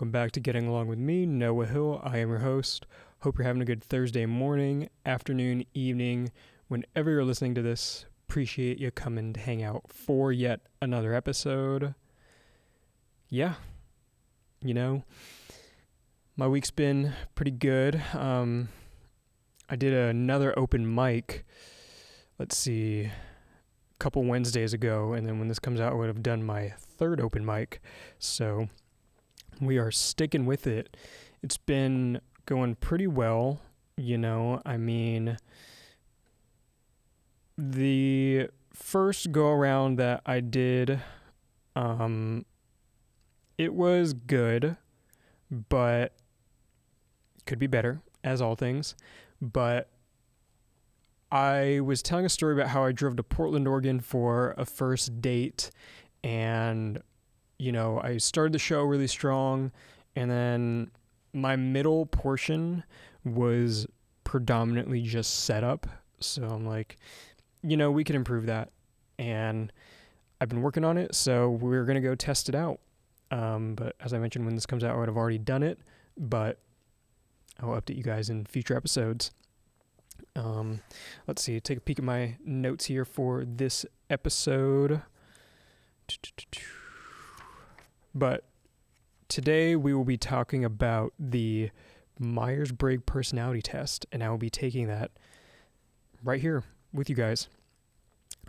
welcome back to Getting Along with me, Noah Hill. I am your host. Hope you're having a good Thursday morning, afternoon, evening, whenever you're listening to this. Appreciate you coming to hang out for yet another episode. Yeah, you know, my week's been pretty good. Um, I did another open mic, let's see, a couple Wednesdays ago, and then when this comes out, I would have done my third open mic. So we are sticking with it. It's been going pretty well, you know. I mean, the first go around that I did, um, it was good, but could be better, as all things. But I was telling a story about how I drove to Portland, Oregon for a first date, and you know, I started the show really strong, and then my middle portion was predominantly just setup. So I'm like, you know, we can improve that. And I've been working on it, so we're going to go test it out. Um, but as I mentioned, when this comes out, I would have already done it, but I'll update you guys in future episodes. Um, let's see, take a peek at my notes here for this episode. But today we will be talking about the Myers Briggs personality test, and I will be taking that right here with you guys.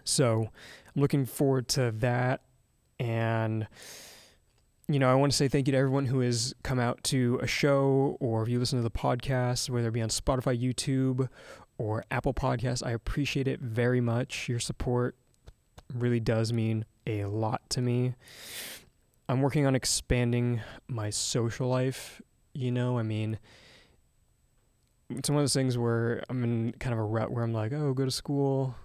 So I'm looking forward to that. And, you know, I want to say thank you to everyone who has come out to a show or if you listen to the podcast, whether it be on Spotify, YouTube, or Apple Podcasts. I appreciate it very much. Your support really does mean a lot to me. I'm working on expanding my social life. You know, I mean, it's one of those things where I'm in kind of a rut where I'm like, oh, go to school,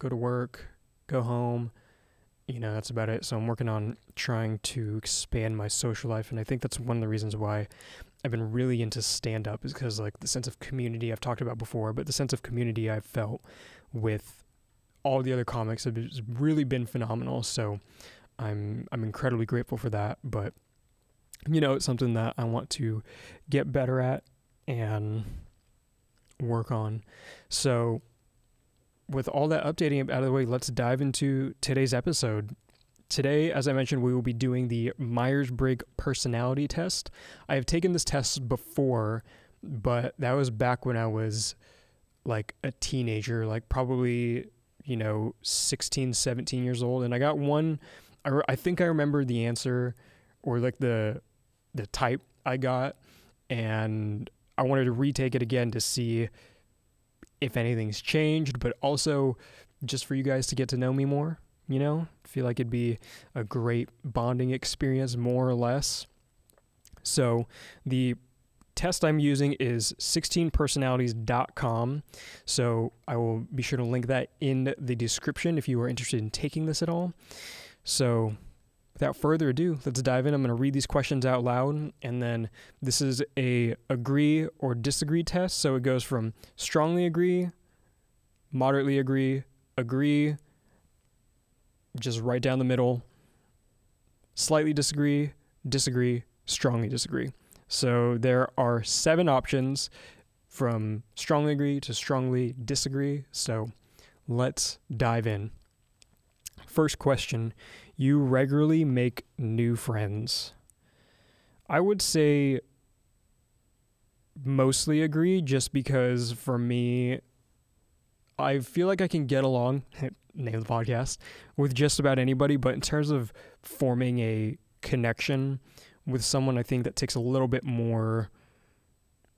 go to work, go home. You know, that's about it. So I'm working on trying to expand my social life. And I think that's one of the reasons why I've been really into stand up is because, like, the sense of community I've talked about before, but the sense of community I've felt with all the other comics has really been phenomenal. So I'm I'm incredibly grateful for that. But you know, it's something that I want to get better at and work on. So with all that updating out of the way, let's dive into today's episode. Today, as I mentioned, we will be doing the Myers Briggs personality test. I have taken this test before, but that was back when I was like a teenager, like probably, you know, 16, 17 years old. And I got one I, re- I think I remember the answer or like the the type I got, and I wanted to retake it again to see if anything's changed, but also just for you guys to get to know me more. You know, feel like it'd be a great bonding experience, more or less. So the test I'm using is 16personalities.com. So I will be sure to link that in the description if you are interested in taking this at all. So, without further ado, let's dive in. I'm going to read these questions out loud, and then this is a agree or disagree test. So it goes from strongly agree, moderately agree, agree, just right down the middle, slightly disagree, disagree, strongly disagree. So there are seven options from strongly agree to strongly disagree. So let's dive in. First question You regularly make new friends. I would say mostly agree just because for me, I feel like I can get along, name the podcast, with just about anybody. But in terms of forming a connection with someone, I think that takes a little bit more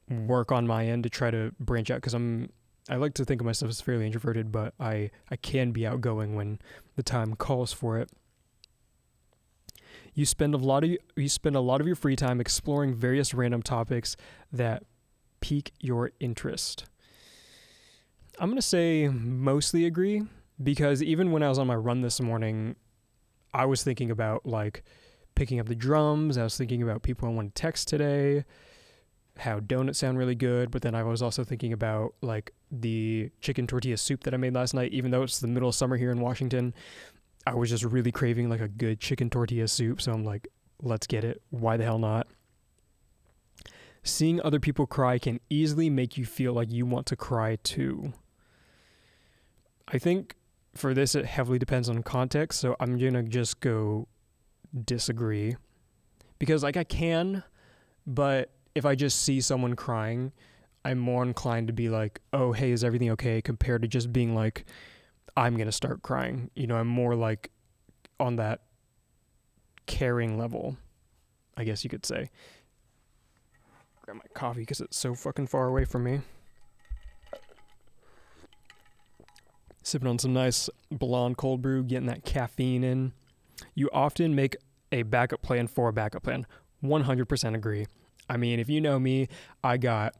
work on my end to try to branch out because I'm I like to think of myself as fairly introverted, but I, I can be outgoing when the time calls for it. You spend a lot of you spend a lot of your free time exploring various random topics that pique your interest. I'm to say mostly agree because even when I was on my run this morning, I was thinking about like picking up the drums, I was thinking about people I want to text today, how donuts sound really good, but then I was also thinking about like the chicken tortilla soup that I made last night, even though it's the middle of summer here in Washington. I was just really craving like a good chicken tortilla soup, so I'm like, let's get it. Why the hell not? Seeing other people cry can easily make you feel like you want to cry too. I think for this, it heavily depends on context. So I'm to just go disagree. Because, like, I can, but if I just see someone crying, I'm more inclined to be like, oh, hey, is everything okay? Compared to just being like, I'm going to start crying. You know, I'm more like on that caring level, I guess you could say. Grab my coffee because it's so fucking far away from me. Sipping on some nice blonde cold brew, getting that caffeine in. You often make a backup plan for a backup plan. 100% agree. I mean, if you know me, I got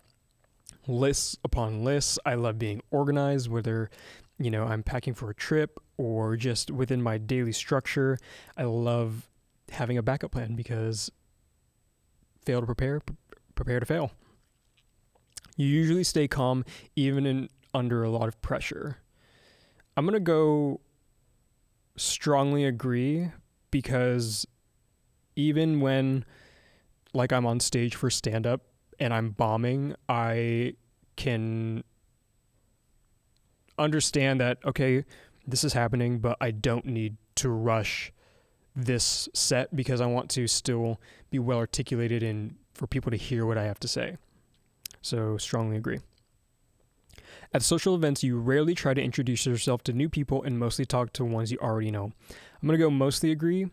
lists upon lists. I love being organized, whether, you know, I'm packing for a trip or just within my daily structure. I love having a backup plan because fail to prepare, prepare to fail. You usually stay calm even in under a lot of pressure. I'm going to go strongly agree because even when like I'm on stage for stand up and I'm bombing, I can understand that okay, this is happening, but I don't need to rush this set because I want to still be well articulated and for people to hear what I have to say. So, strongly agree. At social events, you rarely try to introduce yourself to new people and mostly talk to ones you already know. I'm going to go mostly agree,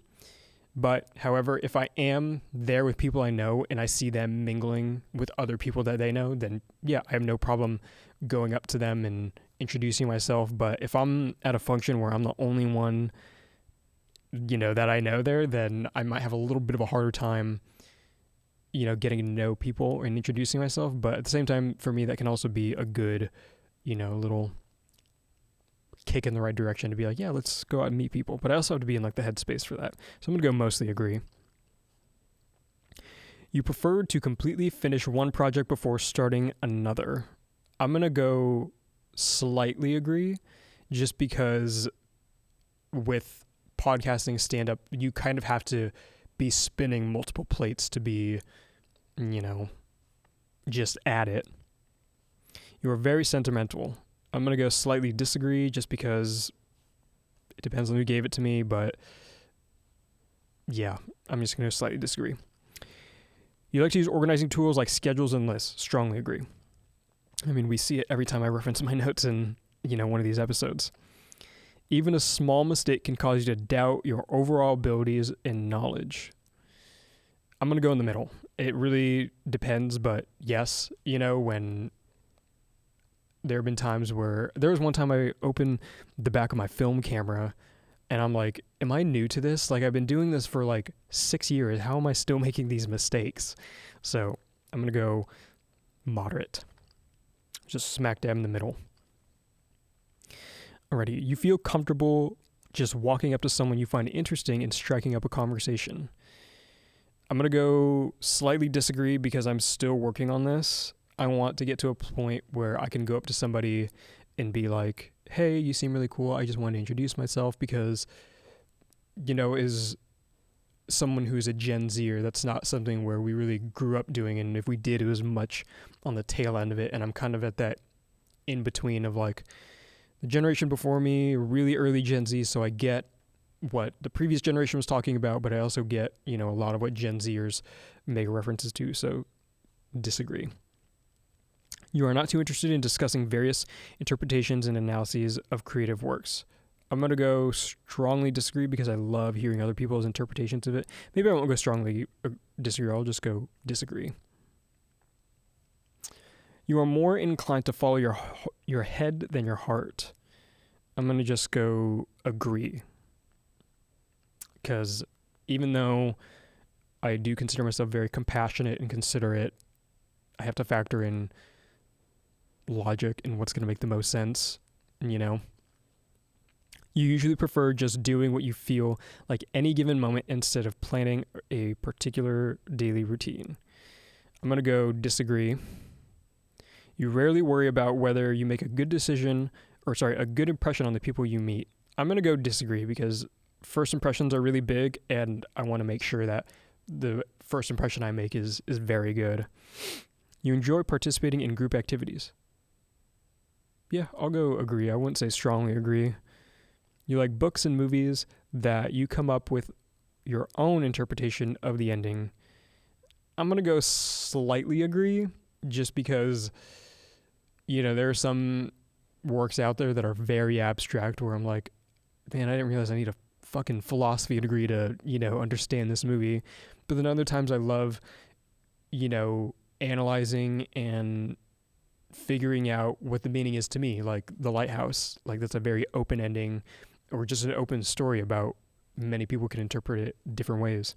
but however, if I am there with people I know and I see them mingling with other people that they know, then yeah, I have no problem going up to them and introducing myself. But if I'm at a function where I'm the only one, you know, that I know there, then I might have a little bit of a harder time you know, getting to know people and introducing myself. But at the same time, for me, that can also be a good, you know, little kick in the right direction to be like, yeah, let's go out and meet people. But I also have to be in like the headspace for that. So I'm to go mostly agree. You prefer to completely finish one project before starting another. I'm to go slightly agree just because with podcasting stand up, you kind of have to be spinning multiple plates to be you know, just add it. You are very sentimental. I'm going to go slightly disagree just because it depends on who gave it to me, but yeah, I'm just going to slightly disagree. You like to use organizing tools like schedules and lists. Strongly agree. I mean, we see it every time I reference my notes in, you know, one of these episodes. Even a small mistake can cause you to doubt your overall abilities and knowledge. I'm going to go in the middle it really depends, but yes, you know, when there have been times where there was one time I opened the back of my film camera and I'm like, am I new to this? Like I've been doing this for like 6 years. How am I still making these mistakes? So, I'm going to go moderate. Just smack dab in the middle. Alrighty, you feel comfortable just walking up to someone you find interesting and striking up a conversation. I'm going to go slightly disagree because I'm still working on this. I want to get to a point where I can go up to somebody and be like, hey, you seem really cool. I just want to introduce myself because, you know, is someone who's a Gen Zer, that's not something where we really grew up doing. And if we did, it was much on the tail end of it. And I'm kind of at that in between of like the generation before me, really early Gen Z. So I get what the previous generation was talking about, but I also get, you know, a lot of what Gen Zers make references to, so disagree. You are not too interested in discussing various interpretations and analyses of creative works. I'm going to go strongly disagree because I love hearing other people's interpretations of it. Maybe I won't go strongly uh, disagree, I'll just go disagree. You are more inclined to follow your your head than your heart. I'm going to just go agree because even though I do consider myself very compassionate and considerate, I have to factor in logic and what's going to make the most sense, you know. You usually prefer just doing what you feel like any given moment instead of planning a particular daily routine. I'm going to go disagree. You rarely worry about whether you make a good decision or sorry, a good impression on the people you meet. I'm going to go disagree because first impressions are really big, and I want to make sure that the first impression I make is is very good. You enjoy participating in group activities. Yeah, I'll go agree. I wouldn't say strongly agree. You like books and movies that you come up with your own interpretation of the ending. I'm going to go slightly agree just because you know, there are some works out there that are very abstract where I'm like, man, I didn't realize I need a fucking philosophy degree to, you know, understand this movie. But then other times I love, you know, analyzing and figuring out what the meaning is to me, like The Lighthouse. Like that's a very open ending or just an open story about many people can interpret it different ways.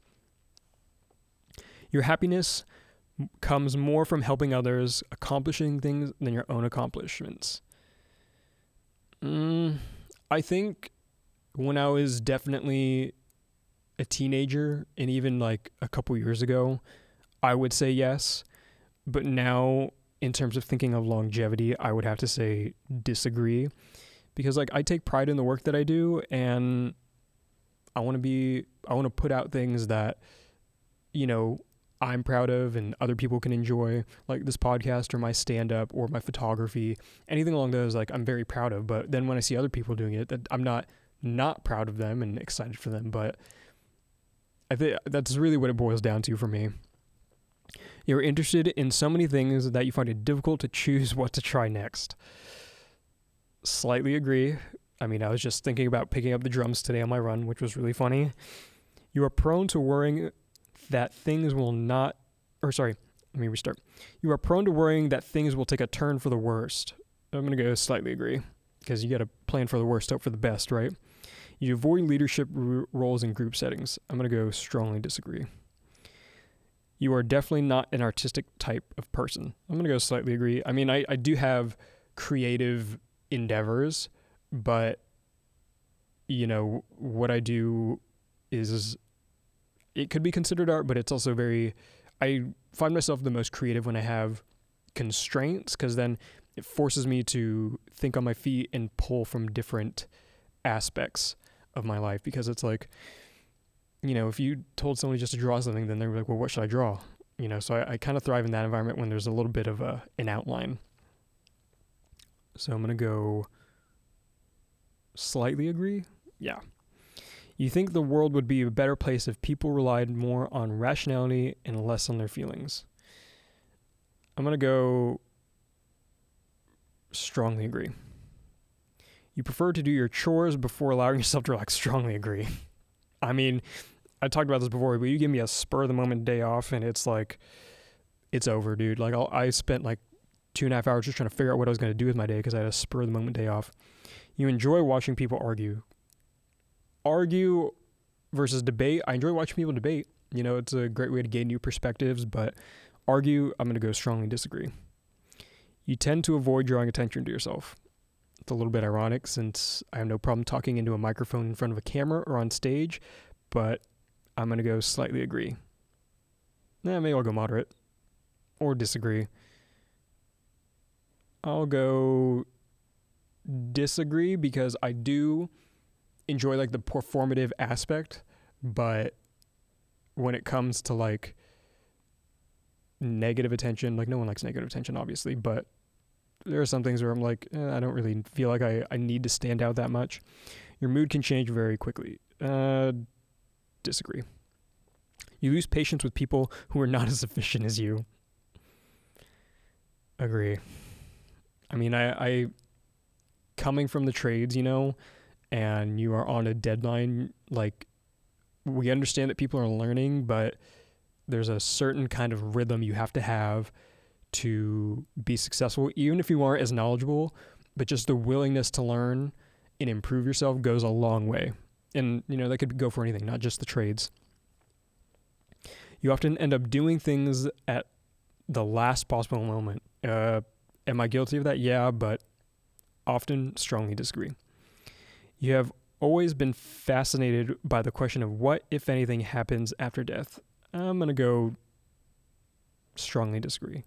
Your happiness comes more from helping others, accomplishing things than your own accomplishments. Mm, I think when I was definitely a teenager and even like a couple years ago, I would say yes. But now, in terms of thinking of longevity, I would have to say disagree. Because like I take pride in the work that I do and I want to be, I want to put out things that, you know, I'm proud of and other people can enjoy, like this podcast or my stand up or my photography, anything along those, like I'm very proud of. But then when I see other people doing it, that I'm not not proud of them and excited for them. But I think that's really what it boils down to for me. You're interested in so many things that you find it difficult to choose what to try next. Slightly agree. I mean, I was just thinking about picking up the drums today on my run, which was really funny. You are prone to worrying that things will not, or sorry, let me restart. You are prone to worrying that things will take a turn for the worst. I'm going to go slightly agree because you got to plan for the worst, hope for the best, right? You avoid leadership r- roles in group settings. I'm going to go strongly disagree. You are definitely not an artistic type of person. I'm to go slightly agree. I mean, I, I do have creative endeavors, but, you know, what I do is it could be considered art, but it's also very. I find myself the most creative when I have constraints because then it forces me to think on my feet and pull from different aspects of my life because it's like, you know, if you told somebody just to draw something, then they're like, well, what should I draw? You know, so I, I kind of thrive in that environment when there's a little bit of a, an outline. So I'm going to go slightly agree. Yeah. You think the world would be a better place if people relied more on rationality and less on their feelings. I'm going to go strongly agree. You prefer to do your chores before allowing yourself to relax. Strongly agree. I mean, I talked about this before, but you give me a spur of the moment day off, and it's like, it's over, dude. Like, I'll, I spent like two and a half hours just trying to figure out what I was going to do with my day because I had a spur of the moment day off. You enjoy watching people argue argue versus debate. I enjoy watching people debate. You know, it's a great way to gain new perspectives, but argue, I'm going to go strongly disagree. You tend to avoid drawing attention to yourself. It's a little bit ironic since I have no problem talking into a microphone in front of a camera or on stage, but I'm going to go slightly agree. Nah, maybe I'll go moderate or disagree. I'll go disagree because I do enjoy like the performative aspect, but when it comes to like negative attention, like no one likes negative attention, obviously, but there are some things where I'm like, eh, I don't really feel like I, I need to stand out that much. Your mood can change very quickly. Uh, disagree. You lose patience with people who are not as efficient as you. Agree. I mean, I, I coming from the trades, you know, and you are on a deadline, like we understand that people are learning, but there's a certain kind of rhythm you have to have to be successful, even if you aren't as knowledgeable, but just the willingness to learn and improve yourself goes a long way. And, you know, that could go for anything, not just the trades. You often end up doing things at the last possible moment. Uh, am I guilty of that? Yeah, but often strongly disagree. You have always been fascinated by the question of what, if anything, happens after death. I'm going to go strongly disagree.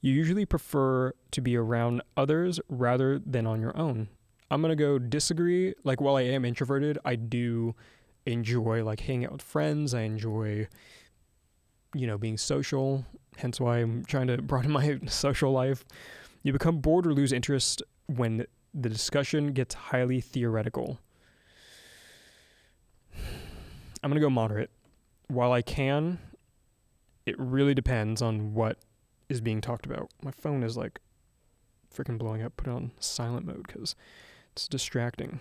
You usually prefer to be around others rather than on your own. I'm going to go disagree. Like, while I am introverted, I do enjoy like hanging out with friends. I enjoy, you know, being social. Hence why I'm trying to broaden my social life. You become bored or lose interest when the discussion gets highly theoretical. I'm going to go moderate. While I can, it really depends on what is being talked about. My phone is like freaking blowing up. Put it on silent mode because it's distracting.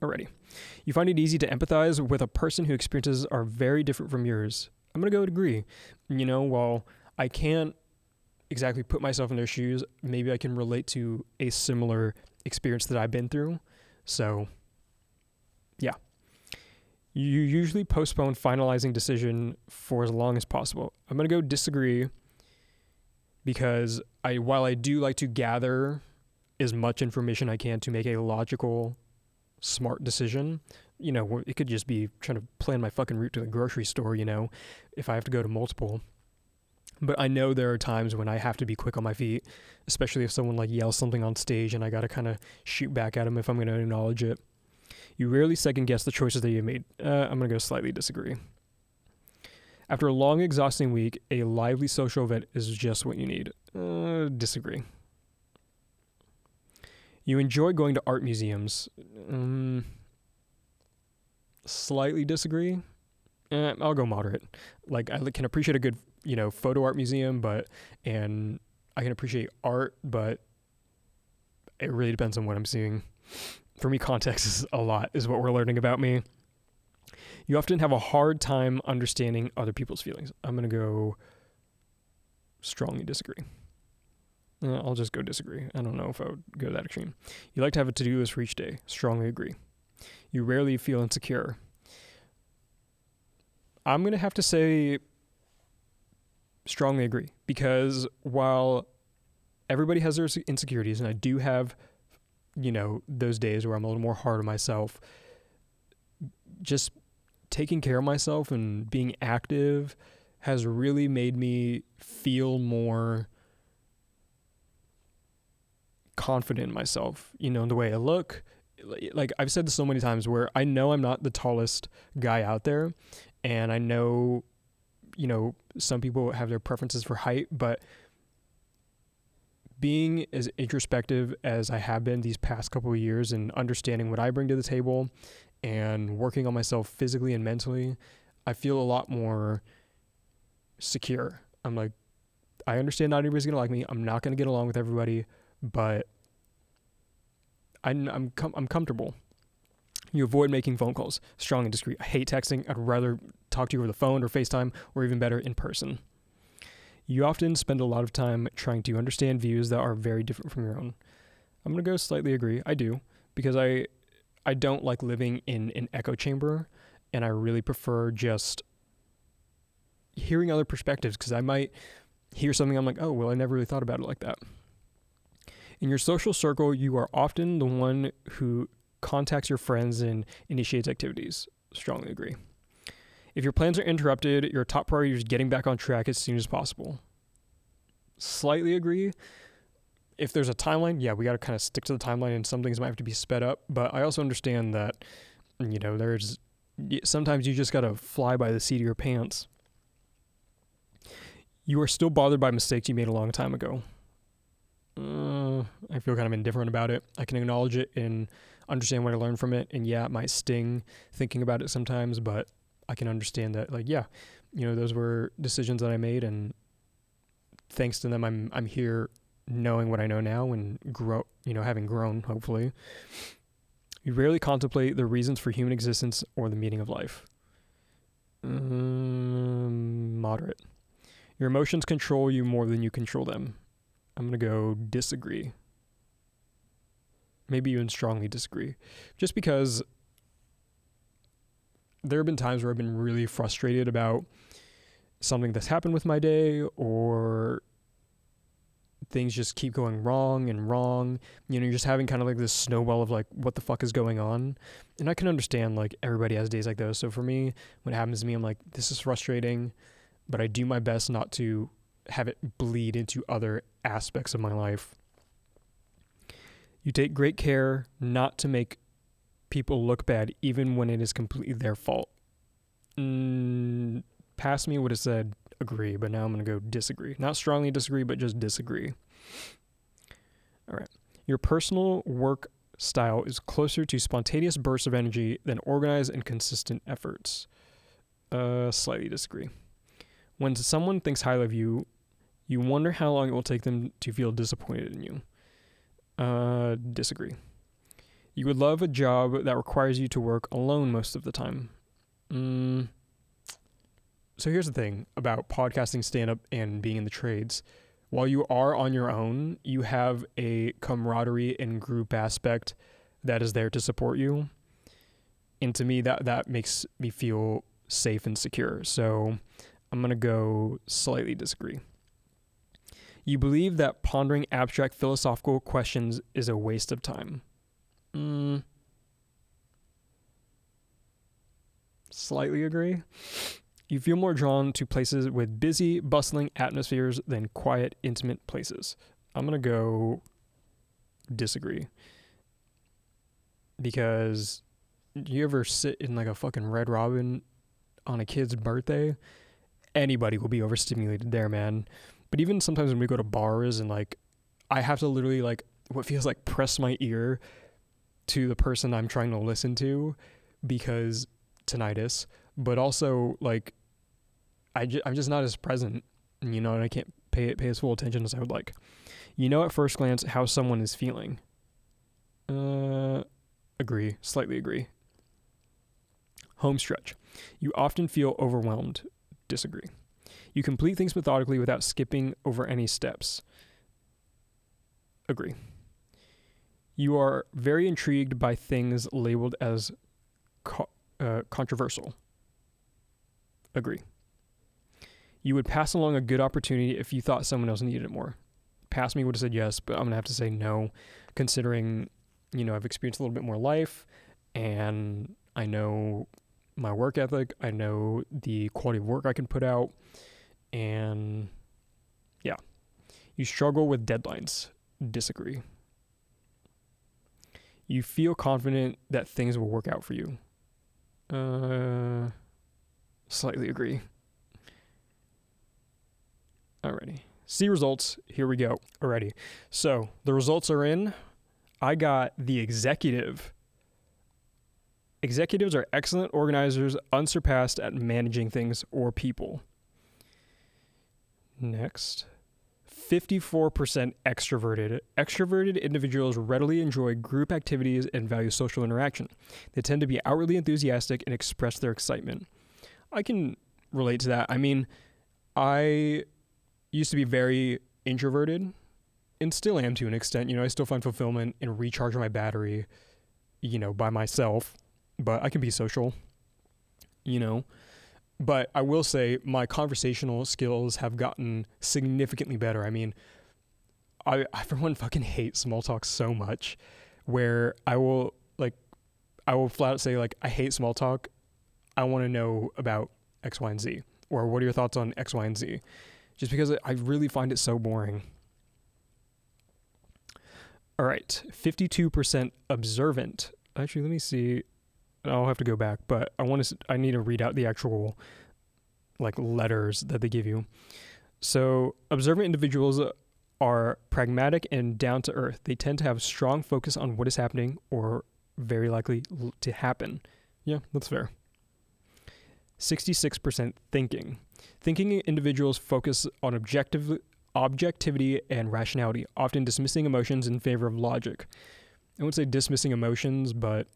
Alrighty. You find it easy to empathize with a person whose experiences are very different from yours. I'm going to go agree. You know, while I can't exactly put myself in their shoes, maybe I can relate to a similar experience that I've been through. So, yeah. You usually postpone finalizing decision for as long as possible. I'm going to go disagree because I while I do like to gather as much information I can to make a logical smart decision. You know, it could just be trying to plan my fucking route to the grocery store, you know, if I have to go to multiple. But I know there are times when I have to be quick on my feet, especially if someone like yells something on stage and I got to kind of shoot back at them if I'm going to acknowledge it. You rarely second guess the choices that you made. Uh, I'm going to go slightly disagree. After a long, exhausting week, a lively social event is just what you need. Uh, disagree. You enjoy going to art museums. Um, slightly disagree. Eh, I'll go moderate. Like I can appreciate a good, you know, photo art museum, but and I can appreciate art, but it really depends on what I'm seeing. For me, context is a lot, is what we're learning about me. You often have a hard time understanding other people's feelings. I'm gonna go strongly disagree. Uh, I'll just go disagree. I don't know if I would go that extreme. You like to have a to do list for each day. Strongly agree. You rarely feel insecure. I'm going to have to say strongly agree because while everybody has their insecurities, and I do have, you know, those days where I'm a little more hard on myself, just taking care of myself and being active has really made me feel more confident in myself, you know, in the way I look. Like I've said this so many times where I know I'm not the tallest guy out there and I know you know, some people have their preferences for height, but being as introspective as I have been these past couple of years and understanding what I bring to the table and working on myself physically and mentally, I feel a lot more secure. I'm like, I understand not everybody's gonna like me. I'm not gonna get along with everybody, but I'm I'm com- I'm comfortable. You avoid making phone calls. Strong and discreet. I hate texting. I'd rather talk to you over the phone or FaceTime, or even better, in person. You often spend a lot of time trying to understand views that are very different from your own. I'm gonna go slightly agree. I do because I I don't like living in an echo chamber, and I really prefer just hearing other perspectives because I might hear something I'm like, oh well, I never really thought about it like that. In your social circle, you are often the one who contacts your friends and initiates activities. Strongly agree. If your plans are interrupted, your top priority is getting back on track as soon as possible. Slightly agree. If there's a timeline, yeah, we got to kind of stick to the timeline and some things might have to be sped up. But I also understand that, you know, there's sometimes you just got to fly by the seat of your pants. You are still bothered by mistakes you made a long time ago uh, I feel kind of indifferent about it. I can acknowledge it and understand what I learned from it. And yeah, it might sting thinking about it sometimes, but I can understand that, like, yeah, you know, those were decisions that I made, and thanks to them, I'm I'm here knowing what I know now and grow, you know, having grown, hopefully. You rarely contemplate the reasons for human existence or the meaning of life. Um, moderate. Your emotions control you more than you control them. I'm going to go disagree. Maybe even strongly disagree. Just because there have been times where I've been really frustrated about something that's happened with my day or things just keep going wrong and wrong. You know, you're just having kind of like this snowball of like, what the fuck is going on? And I can understand like everybody has days like those. So for me, when it happens to me, I'm like, this is frustrating, but I do my best not to have it bleed into other aspects of my life. You take great care not to make people look bad even when it is completely their fault. Mm, past me would have said agree, but now I'm going to go disagree. Not strongly disagree, but just disagree. All right. Your personal work style is closer to spontaneous bursts of energy than organized and consistent efforts. Uh, slightly disagree. When someone thinks highly of you, you wonder how long it will take them to feel disappointed in you. Uh, disagree. You would love a job that requires you to work alone most of the time. Mm. So here's the thing about podcasting, stand up, and being in the trades. While you are on your own, you have a camaraderie and group aspect that is there to support you. And to me, that, that makes me feel safe and secure. So I'm going to go slightly disagree. You believe that pondering abstract philosophical questions is a waste of time. Mm, slightly agree. You feel more drawn to places with busy, bustling atmospheres than quiet, intimate places. I'm going to go disagree. Because you ever sit in like a fucking Red Robin on a kid's birthday? Anybody will be overstimulated there, man. But even sometimes when we go to bars and like I have to literally like what feels like press my ear to the person I'm trying to listen to because tinnitus, but also like I'm just not as present, you know, and I can't pay pay as full attention as I would like. You know at first glance how someone is feeling. Uh agree, slightly agree. Home stretch. You often feel overwhelmed. Disagree. You complete things methodically without skipping over any steps. Agree. You are very intrigued by things labeled as co- uh, controversial. Agree. You would pass along a good opportunity if you thought someone else needed it more. Past me would have said yes, but I'm to have to say no, considering, you know, I've experienced a little bit more life and I know my work ethic, I know the quality of work I can put out, and yeah. You struggle with deadlines. Disagree. You feel confident that things will work out for you. Uh, slightly agree. Alrighty. See results. Here we go. Alrighty. So the results are in. I got the executive. Executives are excellent organizers, unsurpassed at managing things or people. Next. 54% extroverted. Extroverted individuals readily enjoy group activities and value social interaction. They tend to be outwardly enthusiastic and express their excitement. I can relate to that. I mean, I used to be very introverted and still am to an extent. You know, I still find fulfillment in recharging my battery, you know, by myself, but I can be social, you know. But I will say my conversational skills have gotten significantly better. I mean, I, I for one fucking hate small talk so much where I will like I will flat out say like I hate small talk. I want to know about X, Y, and Z. Or what are your thoughts on X, Y, and Z? Just because I really find it so boring. All right, 52% observant. Actually, let me see. I'll have to go back, but I want to. I need to read out the actual like letters that they give you. So, observant individuals are pragmatic and down to earth. They tend to have strong focus on what is happening or very likely to happen. Yeah, that's fair. 66% thinking. Thinking individuals focus on objective objectivity and rationality, often dismissing emotions in favor of logic. I wouldn't say dismissing emotions, but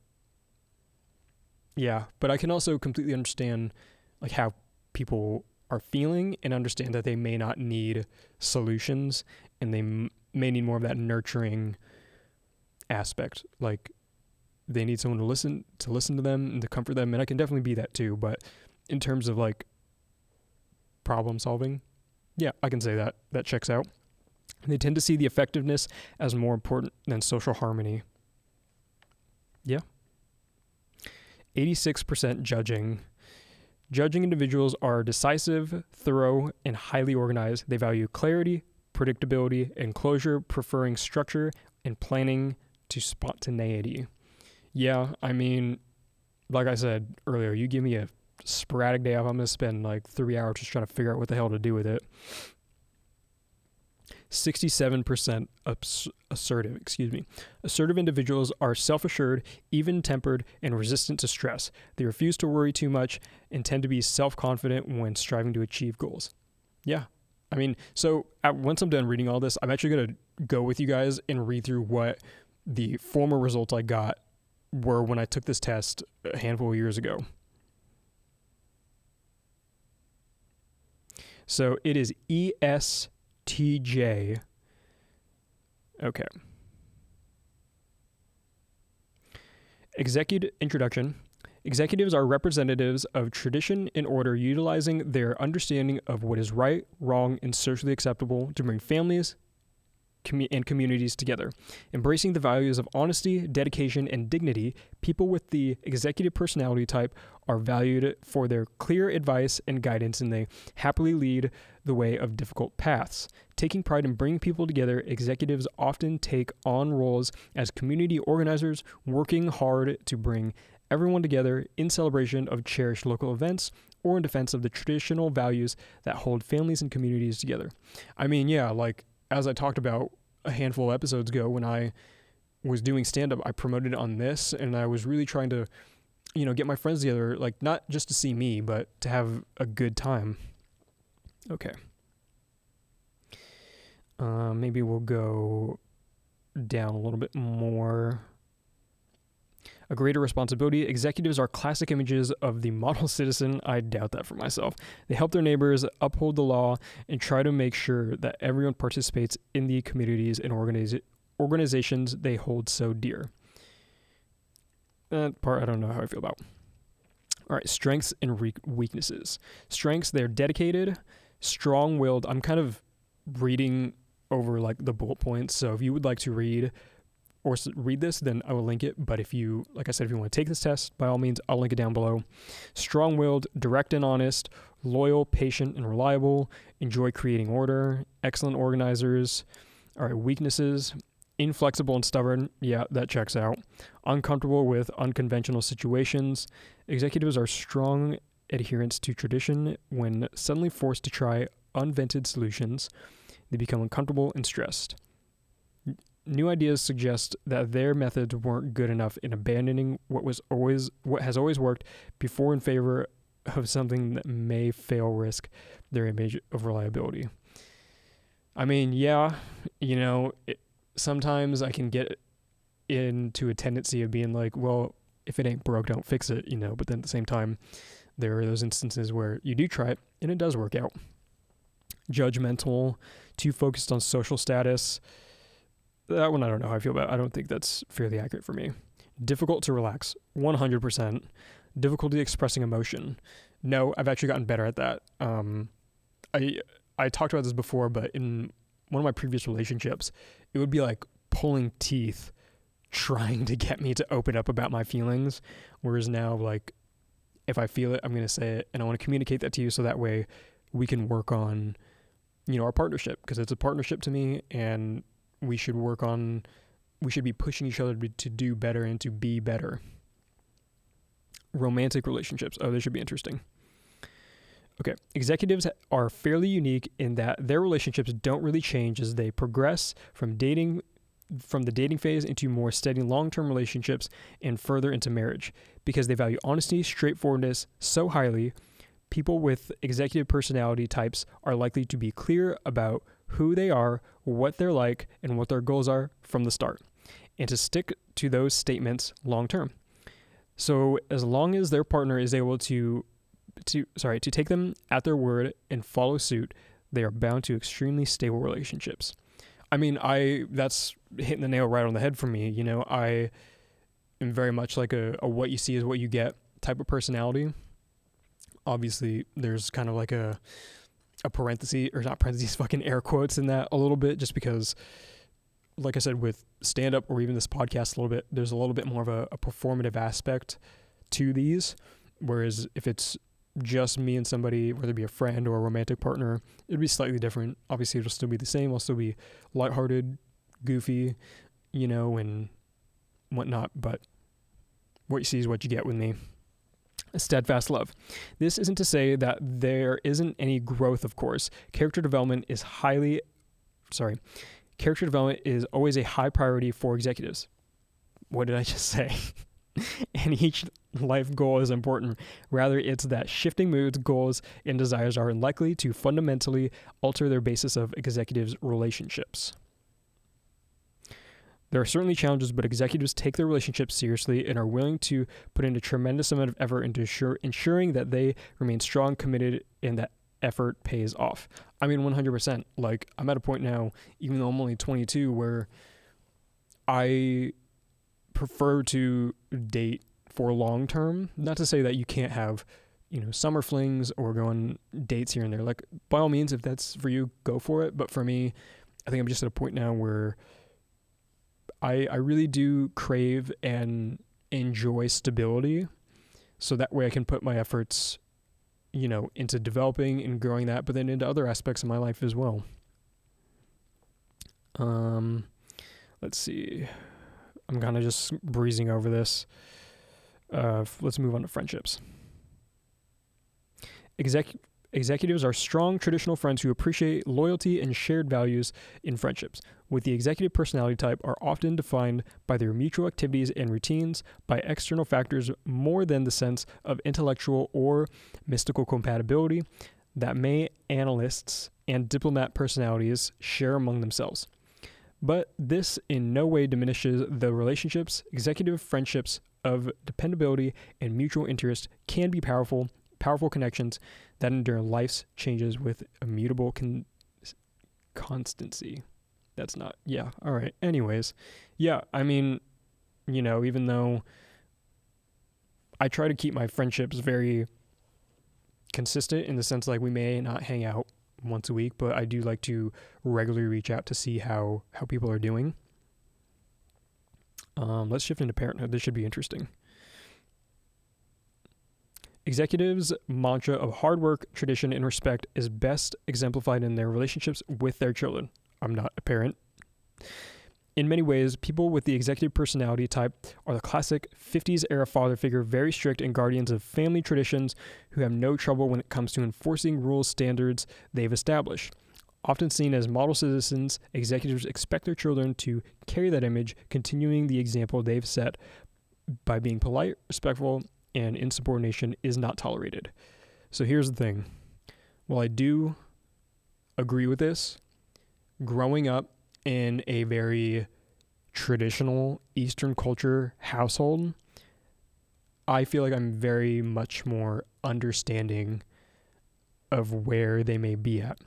yeah, but I can also completely understand like how people are feeling and understand that they may not need solutions and they m- may need more of that nurturing aspect. Like they need someone to listen to listen to them and to comfort them and I can definitely be that too but in terms of like problem solving yeah I can say that that checks out. They tend to see the effectiveness as more important than social harmony. Yeah 86% judging. Judging individuals are decisive, thorough, and highly organized. They value clarity, predictability, and closure, preferring structure and planning to spontaneity. yeah, I mean, like I said earlier, you give me a sporadic day off, I'm gonna spend like three hours just trying to figure out what the hell to do with it. 67% assertive, excuse me. Assertive individuals are self-assured, even-tempered, and resistant to stress. They refuse to worry too much and tend to be self-confident when striving to achieve goals. Yeah. I mean, so at, once I'm done reading all this, I'm actually going to go with you guys and read through what the former results I got were when I took this test a handful of years ago. So it is ESTJ. Okay. Executive introduction. Executives are representatives of tradition in order utilizing their understanding of what is right, wrong, and socially acceptable to bring families, and communities together. Embracing the values of honesty, dedication, and dignity, people with the executive personality type are valued for their clear advice and guidance, and they happily lead the way of difficult paths. Taking pride in bringing people together, executives often take on roles as community organizers, working hard to bring everyone together in celebration of cherished local events or in defense of the traditional values that hold families and communities together. I mean, yeah, like as I talked about a handful of episodes ago when I was doing stand up, I promoted on this and I was really trying to, you know, get my friends together, like not just to see me, but to have a good time. Okay. Uh, maybe we'll go down a little bit more a greater responsibility. Executives are classic images of the model citizen. I doubt that for myself. They help their neighbors, uphold the law, and try to make sure that everyone participates in the communities and organiza- organizations they hold so dear. That part I don't know how I feel about. All right, strengths and re- weaknesses. Strengths, they're dedicated, strong willed. I'm kind of reading over like the bullet points. So if you would like to read or read this, then I will link it. But if you, like I said, if you want to take this test, by all means, I'll link it down below. Strong willed, direct and honest, loyal, patient, and reliable, enjoy creating order, excellent organizers. All right, weaknesses inflexible and stubborn. Yeah, that checks out. Uncomfortable with unconventional situations. Executives are strong adherents to tradition when suddenly forced to try unvented solutions. They become uncomfortable and stressed. New ideas suggest that their methods weren't good enough in abandoning what was always what has always worked before in favor of something that may fail risk their image of reliability. I mean, yeah, you know, it, sometimes I can get into a tendency of being like, well, if it ain't broke, don't fix it, you know, but then at the same time, there are those instances where you do try it and it does work out. Judgmental, too focused on social status, that one I don't know how I feel about. I don't think that's fairly accurate for me. Difficult to relax, 100%. Difficulty expressing emotion. No, I've actually gotten better at that. Um, I I talked about this before, but in one of my previous relationships, it would be like pulling teeth trying to get me to open up about my feelings. Whereas now, like, if I feel it, I'm going to say it and I want to communicate that to you so that way we can work on, you know, our partnership because it's a partnership to me and we should work on we should be pushing each other to, do better and to be better. Romantic relationships. Oh, this should be interesting. Okay, executives are fairly unique in that their relationships don't really change as they progress from dating from the dating phase into more steady long-term relationships and further into marriage because they value honesty, straightforwardness so highly. People with executive personality types are likely to be clear about who they are, what they're like, and what their goals are from the start, and to stick to those statements long term. So as long as their partner is able to to sorry, to take them at their word and follow suit, they are bound to extremely stable relationships. I mean, I that's hitting the nail right on the head for me. You know, I am very much like a, a what you see is what you get type of personality. Obviously, there's kind of like a a parenthesis or not parentheses, fucking air quotes in that a little bit, just because, like I said, with stand up or even this podcast, a little bit, there's a little bit more of a, a performative aspect to these. Whereas if it's just me and somebody, whether it be a friend or a romantic partner, it'd be slightly different. Obviously, it'll still be the same. I'll still be lighthearted, goofy, you know, and whatnot. But what you see is what you get with me. Steadfast love. This isn't to say that there isn't any growth, of course. Character development is highly, sorry, character development is always a high priority for executives. What did I just say? and each life goal is important. Rather, it's that shifting moods, goals, and desires are likely to fundamentally alter their basis of executives' relationships. There are certainly challenges, but executives take their relationships seriously and are willing to put in a tremendous amount of effort into ensuring that they remain strong, committed, and that effort pays off. I mean, 100%. Like, I'm at a point now, even though I'm only 22, where I prefer to date for long term. Not to say that you can't have, you know, summer flings or go on dates here and there. Like, by all means, if that's for you, go for it. But for me, I think I'm just at a point now where I I really do crave and enjoy stability, so that way I can put my efforts, you know, into developing and growing that, but then into other aspects of my life as well. Um, let's see. I'm kind of just breezing over this. Uh, let's move on to friendships. Exec- executives are strong traditional friends who appreciate loyalty and shared values in friendships. With the executive personality type are often defined by their mutual activities and routines by external factors more than the sense of intellectual or mystical compatibility that may analysts and diplomat personalities share among themselves. But this in no way diminishes the relationships, executive friendships of dependability and mutual interest can be powerful, powerful connections that endure life's changes with immutable con- constancy. That's not, yeah, all right. Anyways, yeah, I mean, you know, even though I try to keep my friendships very consistent in the sense like we may not hang out once a week, but I do like to regularly reach out to see how how people are doing. Um, let's shift into parenthood. This should be interesting. Executives' mantra of hard work, tradition, and respect is best exemplified in their relationships with their children. I'm not a parent. In many ways, people with the executive personality type are the classic 50s era father figure, very strict and guardians of family traditions who have no trouble when it comes to enforcing rules standards they've established. Often seen as model citizens, executives expect their children to carry that image, continuing the example they've set by being polite, respectful, and insubordination is not tolerated. So here's the thing. While I do agree with this, growing up in a very traditional Eastern culture household, I feel like I'm very much more understanding of where they may be at.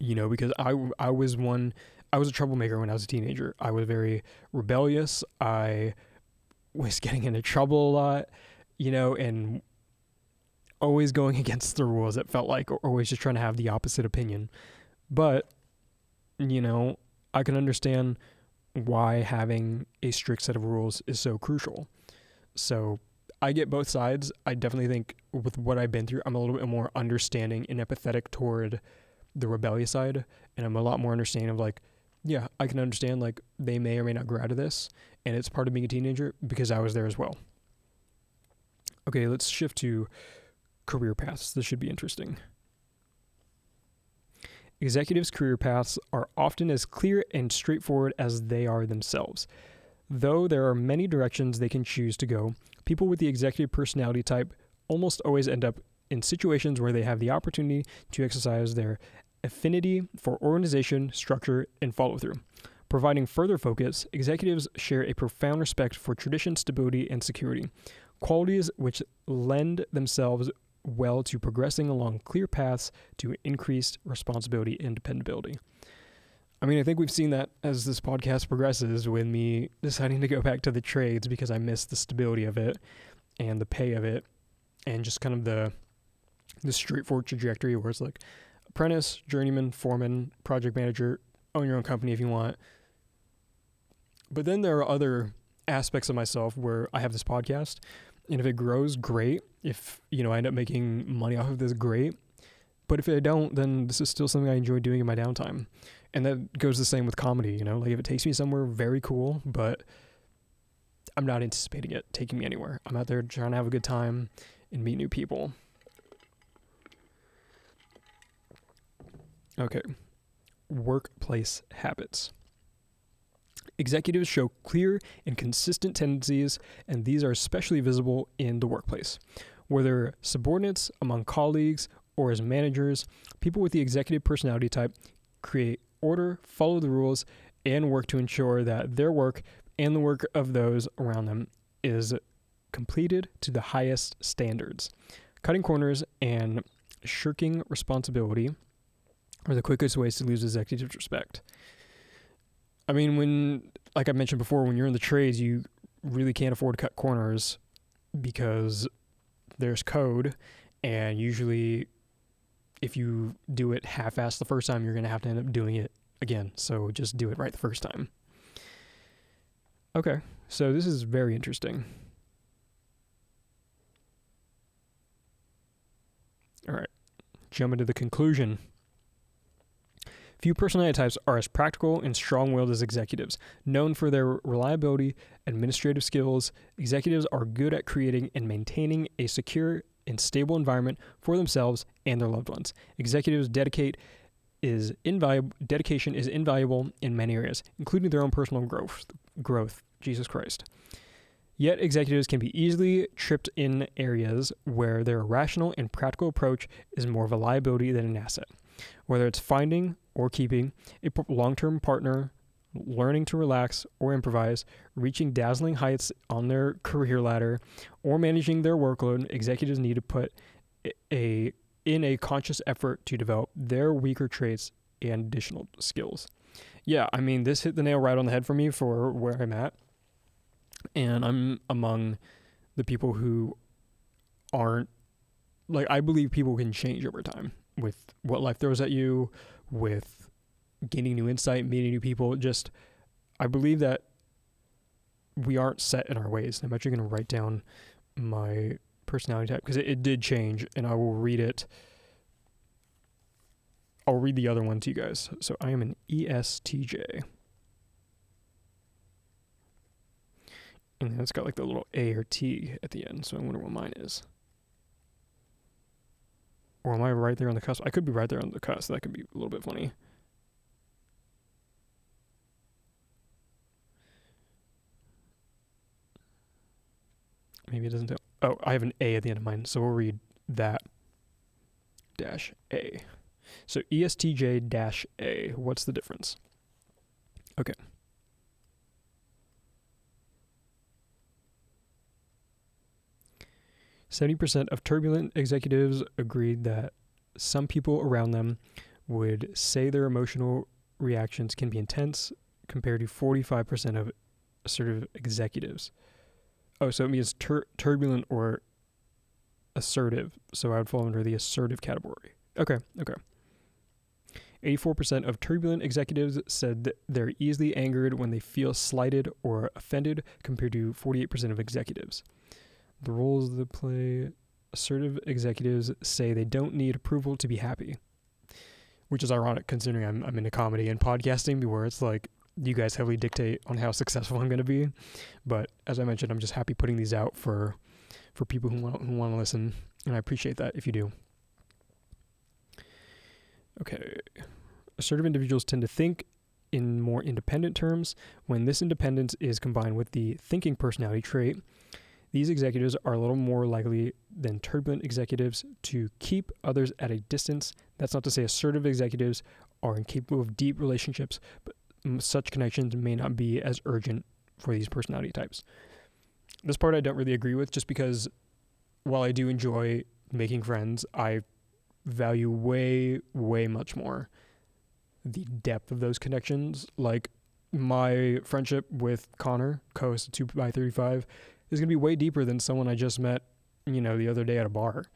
You know, because I, I was one, I was a troublemaker when I was a teenager. I was very rebellious. I was getting into trouble a lot, you know, and always going against the rules. It felt like, or always just trying to have the opposite opinion. But you know, I can understand why having a strict set of rules is so crucial. So I get both sides. I definitely think with what I've been through, I'm a little bit more understanding and empathetic toward the rebellious side. And I'm a lot more understanding of like, yeah, I can understand like they may or may not grow out of this. And it's part of being a teenager because I was there as well. Okay, let's shift to career paths. This should be interesting. Executives' career paths are often as clear and straightforward as they are themselves. Though there are many directions they can choose to go, people with the executive personality type almost always end up in situations where they have the opportunity to exercise their affinity for organization, structure, and follow through. Providing further focus, executives share a profound respect for tradition, stability, and security, qualities which lend themselves well to progressing along clear paths to increased responsibility and dependability. I mean, I think we've seen that as this podcast progresses with me deciding to go back to the trades because I miss the stability of it and the pay of it and just kind of the the straightforward trajectory where it's like apprentice, journeyman, foreman, project manager, own your own company if you want. But then there are other aspects of myself where I have this podcast and if it grows, great. If, you know, I end up making money off of this, great. But if I don't, then this is still something I enjoy doing in my downtime. And that goes the same with comedy, you know, like if it takes me somewhere very cool, but I'm not anticipating it taking me anywhere. I'm out there trying to have a good time and meet new people. Okay. Workplace habits. Executives show clear and consistent tendencies, and these are especially visible in the workplace. Whether subordinates, among colleagues, or as managers, people with the executive personality type create order, follow the rules, and work to ensure that their work and the work of those around them is completed to the highest standards. Cutting corners and shirking responsibility are the quickest ways to lose executive respect. I mean, when, like I mentioned before, when you're in the trades, you really can't afford to cut corners because there's code, and usually, if you do it half assed the first time, you're going to have to end up doing it again. So just do it right the first time. Okay, so this is very interesting. All right, jump into the conclusion. Few personality types are as practical and strong willed as executives. Known for their reliability, administrative skills, executives are good at creating and maintaining a secure and stable environment for themselves and their loved ones. Executives dedicate is invaluable dedication is invaluable in many areas, including their own personal growth growth. Jesus Christ. Yet executives can be easily tripped in areas where their rational and practical approach is more of a liability than an asset. Whether it's finding or keeping a long term partner, learning to relax or improvise, reaching dazzling heights on their career ladder, or managing their workload, executives need to put a in a conscious effort to develop their weaker traits and additional skills. Yeah, I mean, this hit the nail right on the head for me for where I'm at. And I'm among the people who aren't like I believe people can change over time with what life throws at you, with gaining new insight, meeting new people. Just I believe that we aren't set in our ways. I'm actually going to write down my personality type because it, it did change, and I will read it. I'll read the other one to you guys. So I am an ESTJ. And then it's got like the little A or T at the end. So I wonder what mine is. Or am I right there on the cusp? I could be right there on the cusp. That could be a little bit funny. Maybe it doesn't. Oh, I have an A at the end of mine, so we'll read that dash A. So ESTJ dash A, what's the difference? Okay. Seventy percent of turbulent executives agreed that some people around them would say their emotional reactions can be intense, compared to forty-five percent of assertive executives. Oh, so it means tur- turbulent or assertive. So I would fall under the assertive category. Okay, okay. 84% of turbulent executives said that they're easily angered when they feel slighted or offended, compared to 48% of executives. The roles they play assertive executives say they don't need approval to be happy, which is ironic considering I'm, I'm into comedy and podcasting, where it's like you guys heavily dictate on how successful I'm going to be. But as I mentioned, I'm just happy putting these out for for people who want who want to listen, and I appreciate that if you do. Okay. Assertive individuals tend to think in more independent terms. When this independence is combined with the thinking personality trait, these executives are a little more likely than turbulent executives to keep others at a distance. That's not to say assertive executives are incapable of deep relationships, but mm, such connections may not be as urgent for these personality types. This part I don't really agree with just because while I do enjoy making friends, I value way, way much more the depth of those connections. Like my friendship with Connor, co host of 2 by 35 is going to be way deeper than someone I just met, you know, the other day at a bar.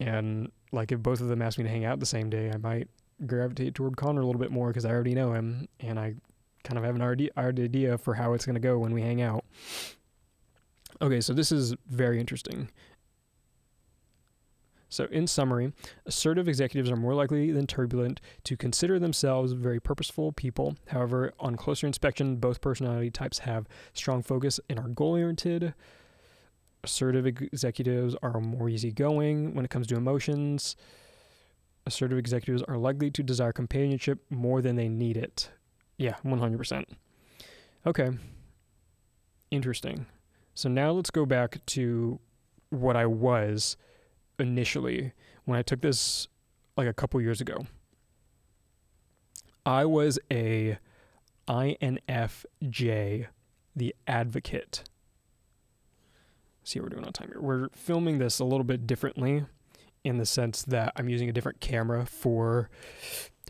And like if both of them asked me to hang out the same day, I might gravitate toward Connor a little bit more because I already know him and I kind of have an idea for how it's going to go when we hang out. Okay, so this is very interesting. So, in summary, assertive executives are more likely than turbulent to consider themselves very purposeful people. However, on closer inspection, both personality types have strong focus and are goal oriented. Assertive executives are more easygoing when it comes to emotions. Assertive executives are likely to desire companionship more than they need it. Yeah, 100%. Okay. Interesting. So now let's go back to what I was initially when I took this like a couple years ago. I was a INFJ, the advocate. See what we're doing on time here. We're filming this a little bit differently in the sense that I'm using a different camera for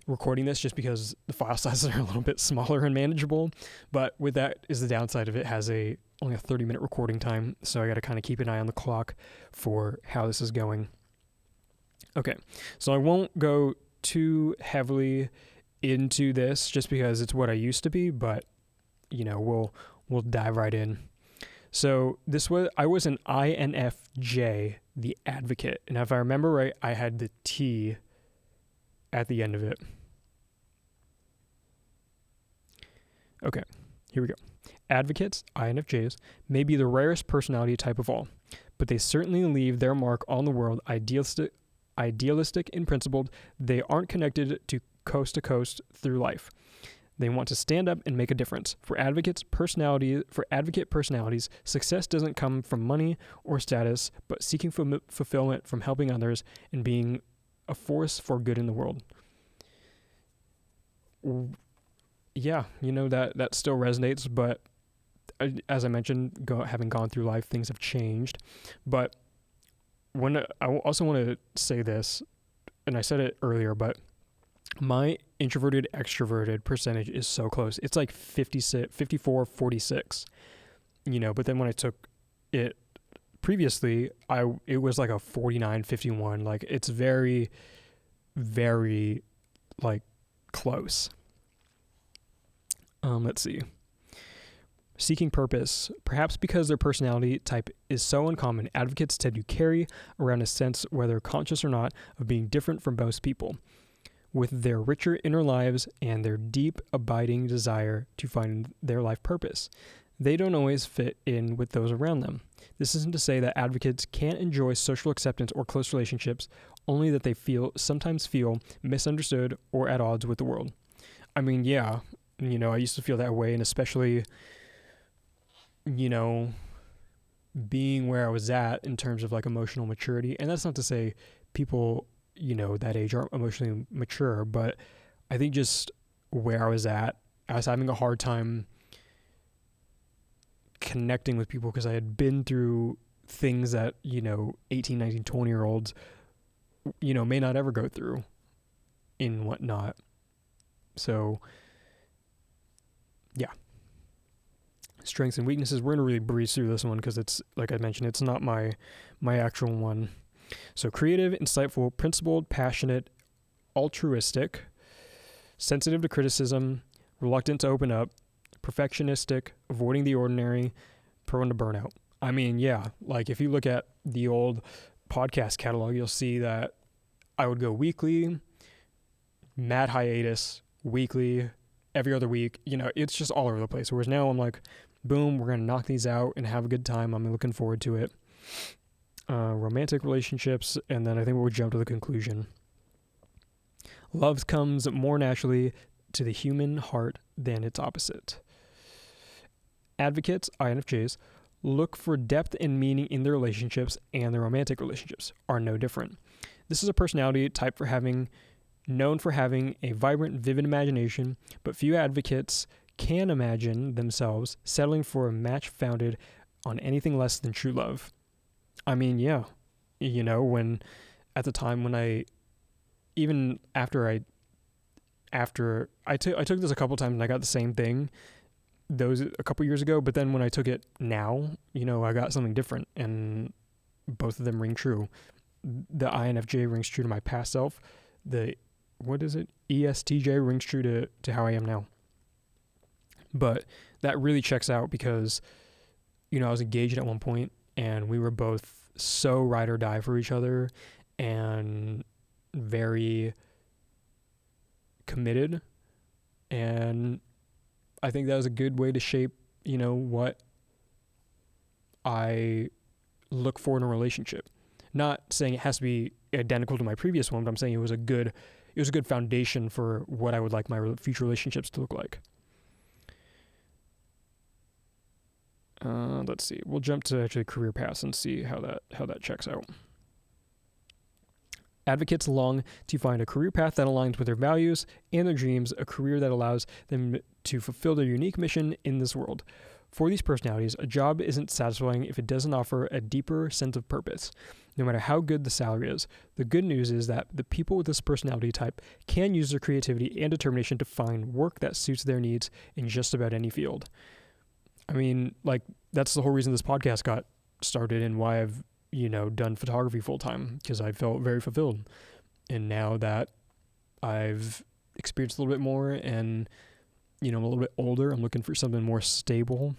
recording this just because the file sizes are a little bit smaller and manageable. But with that is the downside of it has a only a 30 minute recording time, so I got to kind of keep an eye on the clock for how this is going. Okay, so I won't go too heavily into this just because it's what I used to be, but you know, we'll we'll dive right in. So this was I was an INFJ, the advocate, and if I remember right, I had the T at the end of it. Okay, here we go. Advocates, INFJs, may be the rarest personality type of all, but they certainly leave their mark on the world idealistic, idealistic and principled. They aren't connected to coast to coast through life. They want to stand up and make a difference. For advocates, personality for advocate personalities, success doesn't come from money or status, but seeking f- fulfillment from helping others and being a force for good in the world yeah, you know that that still resonates, but as I mentioned, go, having gone through life, things have changed. But when I also want to say this, and I said it earlier, but my introverted extroverted percentage is so close. It's like 56, 54, 46, you know, but then when I took it previously, I it was like a 49, 51. Like it's very, very like close. Um, let's see. Seeking purpose. Perhaps because their personality type is so uncommon, advocates tend to carry around a sense, whether conscious or not, of being different from most people. With their richer inner lives and their deep, abiding desire to find their life purpose, they don't always fit in with those around them. This isn't to say that advocates can't enjoy social acceptance or close relationships, only that they feel sometimes feel misunderstood or at odds with the world. I mean, yeah, you know, I used to feel that way, and especially, you know, being where I was at in terms of like emotional maturity. And that's not to say people, you know, that age aren't emotionally mature, but I think just where I was at, I was having a hard time connecting with people because I had been through things that, you know, 18, 19, 20 year olds, you know, may not ever go through in whatnot. So, yeah. Strengths and weaknesses. We're gonna really breeze through this one because it's like I mentioned, it's not my my actual one. So creative, insightful, principled, passionate, altruistic, sensitive to criticism, reluctant to open up, perfectionistic, avoiding the ordinary, prone to burnout. I mean, yeah, like if you look at the old podcast catalog, you'll see that I would go weekly, mad hiatus, weekly, every other week. You know, it's just all over the place. Whereas now I'm like, boom, we're gonna knock these out and have a good time. I'm looking forward to it. Uh, romantic relationships, and then I think we'll jump to the conclusion. Love comes more naturally to the human heart than its opposite. Advocates, INFJs, look for depth and meaning in their relationships, and their romantic relationships are no different. This is a personality type for having known for having a vibrant, vivid imagination, but few advocates can imagine themselves settling for a match founded on anything less than true love. I mean, yeah, you know, when at the time when I, even after I, after I took I took this a couple times and I got the same thing, those a couple years ago. But then when I took it now, you know, I got something different, and both of them ring true. The INFJ rings true to my past self. The what is it? ESTJ rings true to, to how I am now. But that really checks out because, you know, I was engaged at one point and we were both so ride or die for each other. and very committed. And I think that was a good way to shape, you know, what I look for in a relationship. Not saying it has to be identical to my previous one, but I'm saying it was a good it was a good foundation for what I would like my future relationships to look like. Uh, let's see. We'll jump to actually career paths and see how that how that checks out. Advocates long to find a career path that aligns with their values and their dreams, a career that allows them to fulfill their unique mission in this world. For these personalities, a job isn't satisfying if it doesn't offer a deeper sense of purpose, no matter how good the salary is. The good news is that the people with this personality type can use their creativity and determination to find work that suits their needs in just about any field. I mean, like, that's the whole reason this podcast got started and why I've, you know, done photography full time, because I felt very fulfilled. And now that I've experienced a little bit more and you know, I'm a little bit older. I'm looking for something more stable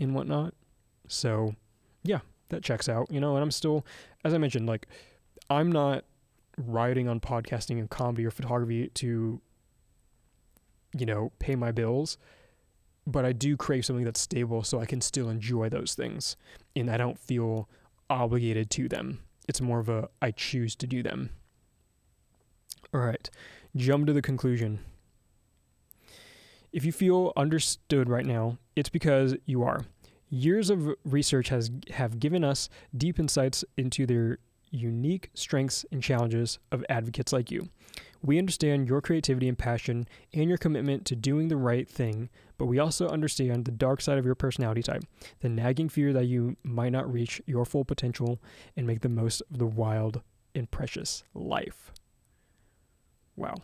and whatnot. So, yeah, that checks out, you know, and I'm still, as I mentioned, like, I'm not riding on podcasting and comedy or photography to, you know, pay my bills, but I do crave something that's stable so I can still enjoy those things and I don't feel obligated to them. It's more of a I choose to do them. All right, jump to the conclusion. If you feel understood right now, it's because you are. Years of research has have given us deep insights into their unique strengths and challenges of advocates like you. We understand your creativity and passion and your commitment to doing the right thing, but we also understand the dark side of your personality type, the nagging fear that you might not reach your full potential and make the most of the wild and precious life. Wow.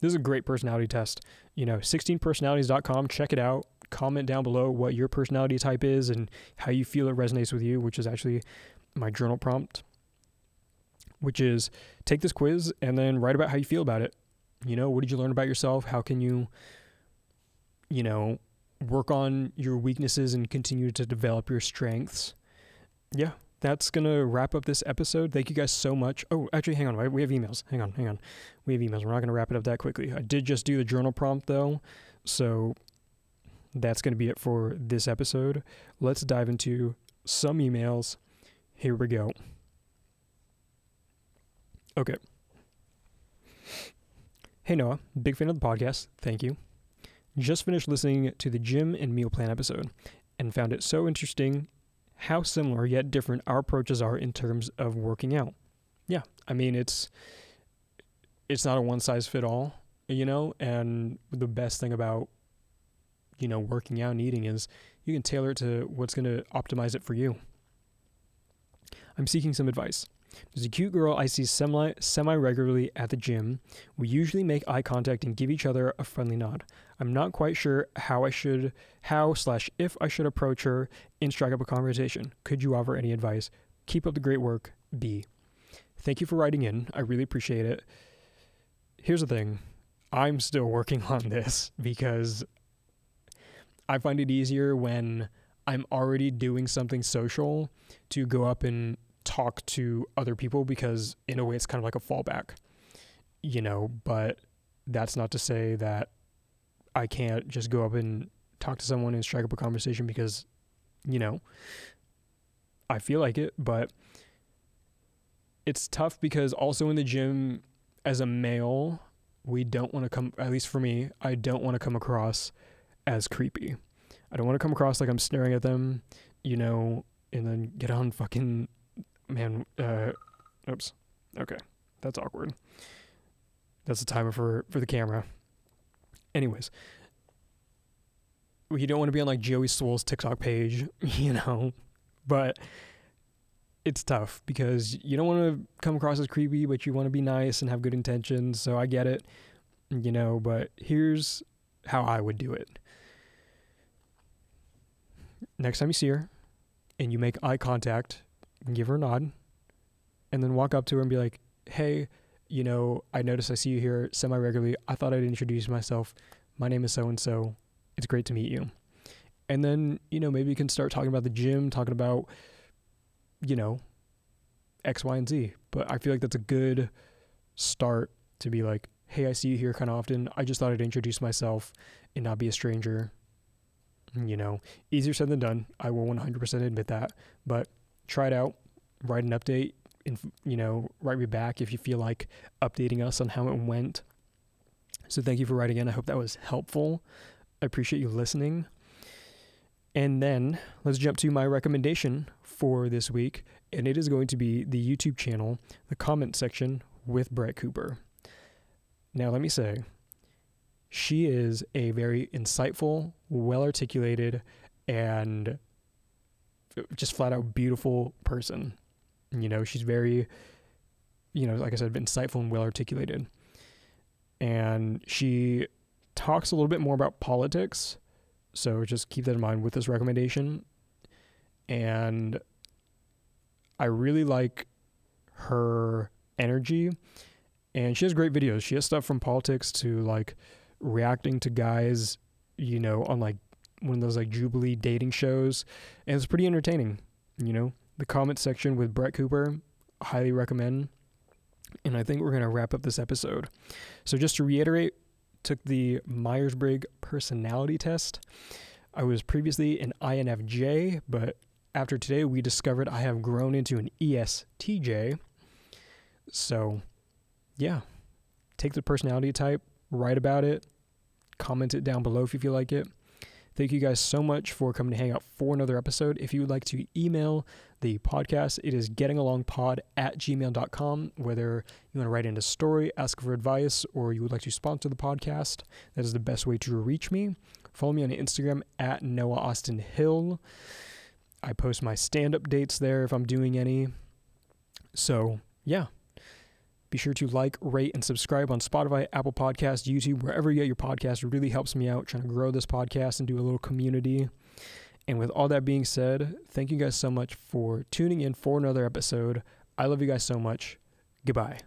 This is a great personality test. You know, 16personalities.com, check it out. Comment down below what your personality type is and how you feel it resonates with you, which is actually my journal prompt, which is take this quiz and then write about how you feel about it. You know, what did you learn about yourself? How can you, you know, work on your weaknesses and continue to develop your strengths? Yeah, that's going to wrap up this episode. Thank you guys so much. Oh, actually, hang on. We have emails. Hang on, hang on. We have emails. We're not going to wrap it up that quickly. I did just do the journal prompt, though. So that's going to be it for this episode. Let's dive into some emails. Here we go. Okay. Hey, Noah. Big fan of the podcast. Thank you. Just finished listening to the gym and meal plan episode and found it so interesting how similar yet different our approaches are in terms of working out. Yeah, I mean it's it's not a one size fit all, you know, and the best thing about you know working out and eating is you can tailor it to what's going to optimize it for you. I'm seeking some advice. There's a cute girl I see semi semi regularly at the gym. We usually make eye contact and give each other a friendly nod. I'm not quite sure how I should how slash if I should approach her and strike up a conversation. Could you offer any advice? Keep up the great work. B. Thank you for writing in. I really appreciate it. Here's the thing. I'm still working on this because I find it easier when I'm already doing something social to go up and talk to other people because in a way it's kind of like a fallback, you know, but that's not to say that I can't just go up and talk to someone and strike up a conversation because, you know, I feel like it, but it's tough because also in the gym as a male, we don't want to come at least for me, I don't want to come across as creepy. I don't want to come across like I'm staring at them, you know, and then get on fucking man, uh, oops. Okay, that's awkward. That's the timer for for the camera. Anyways, you don't want to be on like Joey Swoll's TikTok page, you know, but it's tough because you don't want to come across as creepy, but you want to be nice and have good intentions. So I get it, you know, but here's how I would do it. Next time you see her and you make eye contact give her a nod, and then walk up to her and be like, "Hey, you know, I notice I see you here semi regularly. I thought I'd introduce myself. My name is so and so. It's great to meet you." And then you know maybe you can start talking about the gym, talking about you know X, Y, and Z. But I feel like that's a good start to be like, hey, I see you here kind of often. I just thought I'd introduce myself and not be a stranger. You know, easier said than done. I will 100% admit that. But try it out, write an update, and, you know, write me back if you feel like updating us on how it went. So thank you for writing in. I hope that was helpful. I appreciate you listening. And then let's jump to my recommendation for this week. And it is going to be the YouTube channel, the comment section with Brett Cooper. Now, let me say, she is a very insightful, well articulated, and just flat out beautiful person. You know, she's very, you know, like I said, insightful and well articulated. And she talks a little bit more about politics. So just keep that in mind with this recommendation. And I really like her energy. And she has great videos. She has stuff from politics to like reacting to guys, you know, on like one of those like Jubilee dating shows. And it's pretty entertaining, you know. The comment section with Brett Cooper, highly recommend. And I think we're going to wrap up this episode. So just to reiterate, took the Myers Briggs personality test. I was previously an INFJ, but after today, we discovered I have grown into an ESTJ. So, yeah, take the personality type, write about it, comment it down below if you feel like it. Thank you guys so much for coming to hang out for another episode. If you would like to email the podcast, it is gettingalongpod at gmail.com. Whether you want to write in a story, ask for advice, or you would like to sponsor the podcast, that is the best way to reach me. Follow me on Instagram at Noah Austin Hill. I post my stand up dates there if I'm doing any. So, yeah. Be sure to like, rate, and subscribe on Spotify, Apple Podcast, YouTube, wherever you get your podcast. It really helps me out trying to grow this podcast and do a little community. And with all that being said, thank you guys so much for tuning in for another episode. I love you guys so much. Goodbye.